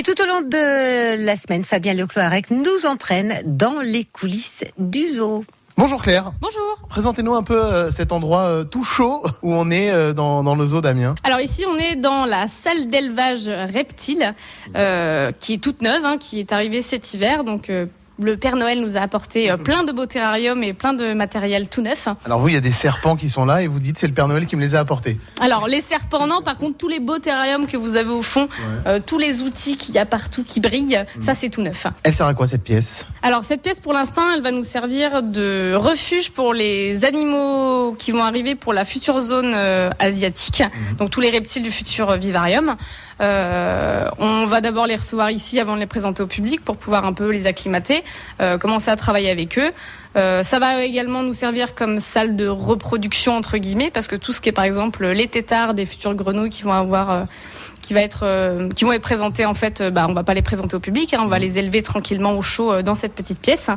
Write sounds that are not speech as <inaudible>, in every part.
Et tout au long de la semaine, Fabien Lecloirec nous entraîne dans les coulisses du zoo. Bonjour Claire. Bonjour. Présentez-nous un peu euh, cet endroit euh, tout chaud <laughs> où on est euh, dans, dans le zoo d'Amiens. Alors ici, on est dans la salle d'élevage reptile, euh, qui est toute neuve, hein, qui est arrivée cet hiver. Donc euh, le Père Noël nous a apporté euh, plein de beaux terrariums et plein de matériel tout neuf. Alors vous, il y a des serpents qui sont là et vous dites c'est le Père Noël qui me les a apportés. Alors les serpents, non. Par contre, tous les beaux terrariums que vous avez au fond, euh, tous les outils qu'il y a partout qui brillent, ça c'est tout neuf. Elle sert à quoi cette pièce? Alors cette pièce pour l'instant, elle va nous servir de refuge pour les animaux qui vont arriver pour la future zone euh, asiatique, donc tous les reptiles du futur euh, vivarium. Euh, on va d'abord les recevoir ici avant de les présenter au public pour pouvoir un peu les acclimater, euh, commencer à travailler avec eux. Euh, ça va également nous servir comme salle de reproduction entre guillemets parce que tout ce qui est par exemple les tétards des futures grenouilles qui vont avoir euh, qui va être euh, qui vont être présentés en fait bah on va pas les présenter au public hein, on va les élever tranquillement au chaud dans cette petite pièce.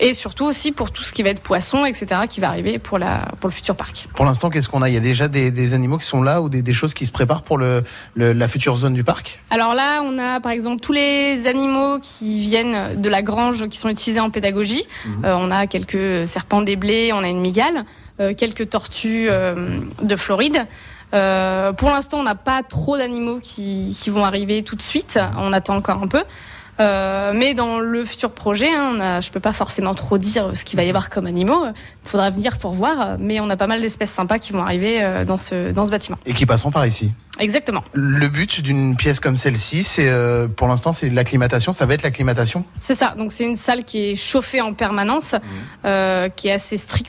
Et surtout aussi pour tout ce qui va être poisson etc qui va arriver pour la pour le futur parc. Pour l'instant, qu'est-ce qu'on a? Il y a déjà des, des animaux qui sont là ou des, des choses qui se préparent pour le, le- la future zone du parc? Alors là on a par exemple tous les animaux qui viennent de la grange qui sont utilisés en pédagogie Euh, on a quelques serpents des blés on a une migale euh, quelques tortues euh, de Floride pour l'instant, on n'a pas trop d'animaux qui, qui vont arriver tout de suite. On attend encore un peu. Euh, mais dans le futur projet, hein, on a, je peux pas forcément trop dire ce qu'il va y avoir comme animaux. Il faudra venir pour voir. Mais on a pas mal d'espèces sympas qui vont arriver euh, dans ce, dans ce bâtiment. et qui passeront par ici. Exactement. Le but d'une pièce comme celle-ci, c'est euh, pour l'instant c'est l'acclimatation. Ça va être l'acclimatation. C'est ça. Donc c'est une salle qui est chauffée en permanence, euh, qui est assez stricte